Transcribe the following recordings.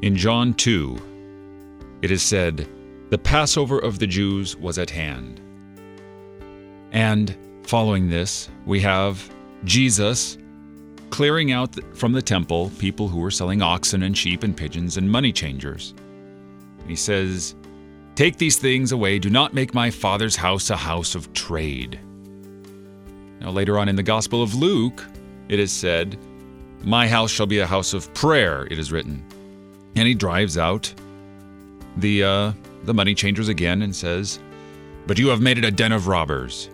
In John 2, it is said, The Passover of the Jews was at hand. And following this, we have Jesus clearing out from the temple people who were selling oxen and sheep and pigeons and money changers. He says, Take these things away. Do not make my Father's house a house of trade. Now, later on in the Gospel of Luke, it is said, My house shall be a house of prayer, it is written. And he drives out the, uh, the money changers again and says, But you have made it a den of robbers.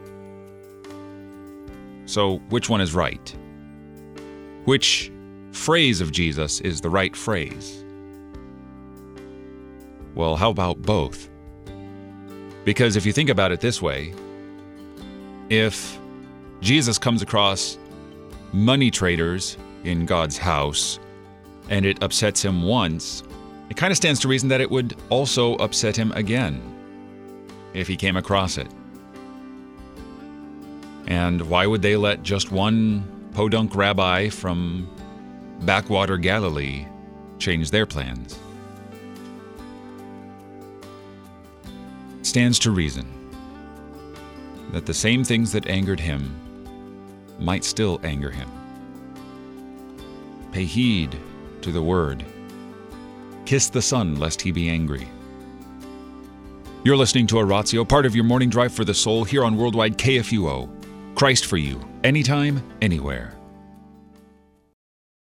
So, which one is right? Which phrase of Jesus is the right phrase? Well, how about both? Because if you think about it this way, if Jesus comes across money traders in God's house and it upsets him once, it kind of stands to reason that it would also upset him again if he came across it. And why would they let just one podunk rabbi from backwater Galilee change their plans? Stands to reason that the same things that angered him might still anger him. Pay heed to the word. Kiss the Son, lest he be angry. You're listening to Oratio, part of your morning drive for the soul here on Worldwide KFUO. Christ for you, anytime, anywhere.